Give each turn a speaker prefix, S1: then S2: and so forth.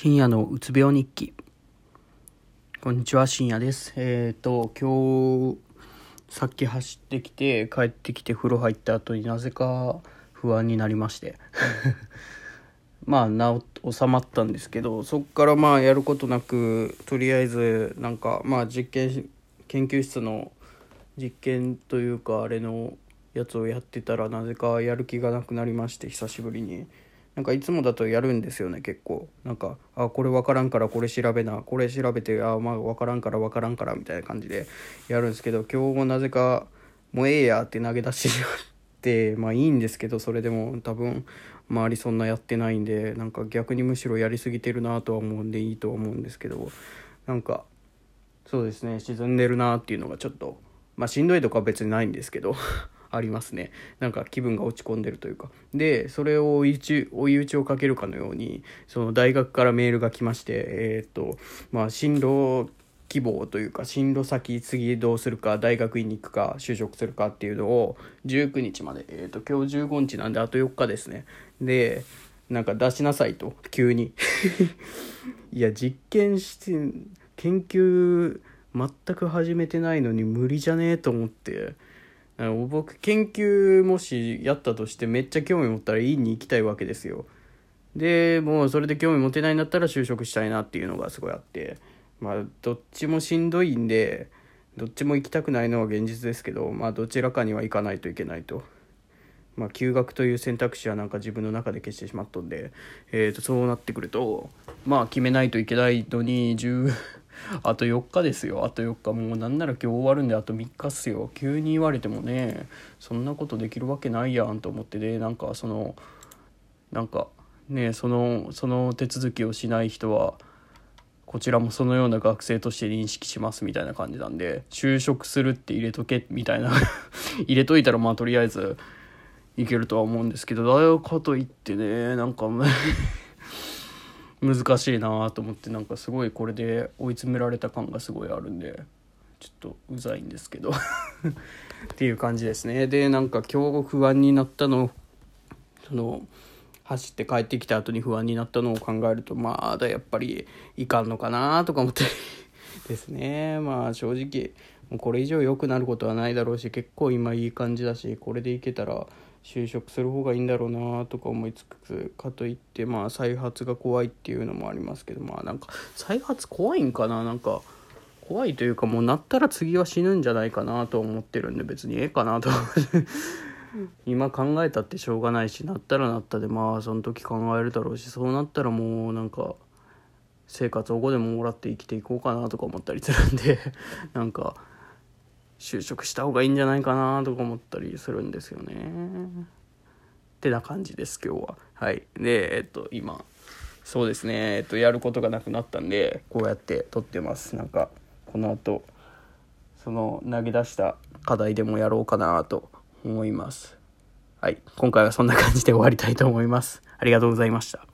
S1: 深夜のうつ病日記。こんにちは深夜です。えっ、ー、と今日さっき走ってきて帰ってきて風呂入った後になぜか不安になりまして。まあ治収まったんですけどそっからまあやることなくとりあえずなんかまあ実験研究室の実験というかあれのやつをやってたらなぜかやる気がなくなりまして久しぶりに。なんかいつもだとやるんですよね結構。なんかあこれ分からんからこれ調べなこれ調べてあまあ分からんから分からんからみたいな感じでやるんですけど今日もなぜかもうええやって投げ出してしまって まあいいんですけどそれでも多分周りそんなやってないんでなんか逆にむしろやりすぎてるなとは思うんでいいとは思うんですけどなんかそうですね沈んでるなっていうのがちょっとまあしんどいとかは別にないんですけどありますね。なんか気分が落ち込んでるというか。でそれを追い打ちをかけるかのようにその大学からメールが来ましてえっ、とまあ進路希望というか進路先次どうするか大学院に行くか就職するかっていうのを19日まで、えーと、今日15日なんであと4日ですね。でなんか出しなさいと急に。いや実験して研究全く始めてないのに無理じゃねえと思って。僕研究もしやったとしてめっちゃ興味持ったら院に行きたいわけですよ。でもうそれで興味持てないんだったら就職したいなっていうのがすごいあって。まあどっちもしんどいんでどっちも行きたくないのは現実ですけどまあどちらかには行かないといけないと。まあ、休学という選択肢はなんか自分の中で消してしまったんで、えー、とそうなってくるとまあ決めないといけないのに10あと4日ですよ。あと4日。もうなんなら今日終わるんであと3日っすよ。急に言われてもねそんなことできるわけないやんと思ってでなんかそのなんかねそのその手続きをしない人はこちらもそのような学生として認識しますみたいな感じなんで就職するって入れとけみたいな。入れといたらまあとりあえずいけるとは思うんですけどだよかといってねなんか難しいなと思ってなんかすごいこれで追い詰められた感がすごいあるんでちょっとうざいんですけど。っていう感じですね。でなんか今日不安になったのその走って帰ってきた後に不安になったのを考えるとまだやっぱりいかんのかなとか思ってですね。まあ正直もうこれ以上良くなることはないだろうし結構今いい感じだしこれでいけたら就職する方がいいんだろうなとか思いつつかといってまあ再発が怖いっていうのもありますけどまあなんか再発怖いんかななんか怖いというかもうなったら次は死ぬんじゃないかなと思ってるんで別にええかなと今考えたってしょうがないしなったらなったでまあその時考えるだろうしそうなったらもうなんか生活保護でももらって生きていこうかなとか思ったりするんで なんか就職した方がいいんじゃないかなとか思ったりするんですよね。ってな感じです今日は。はい。で、えっと今そうですねえっとやることがなくなったんでこうやって撮ってます。なんかこの後その投げ出した課題でもやろうかなと思います。はい。今回はそんな感じで終わりたいと思います。ありがとうございました。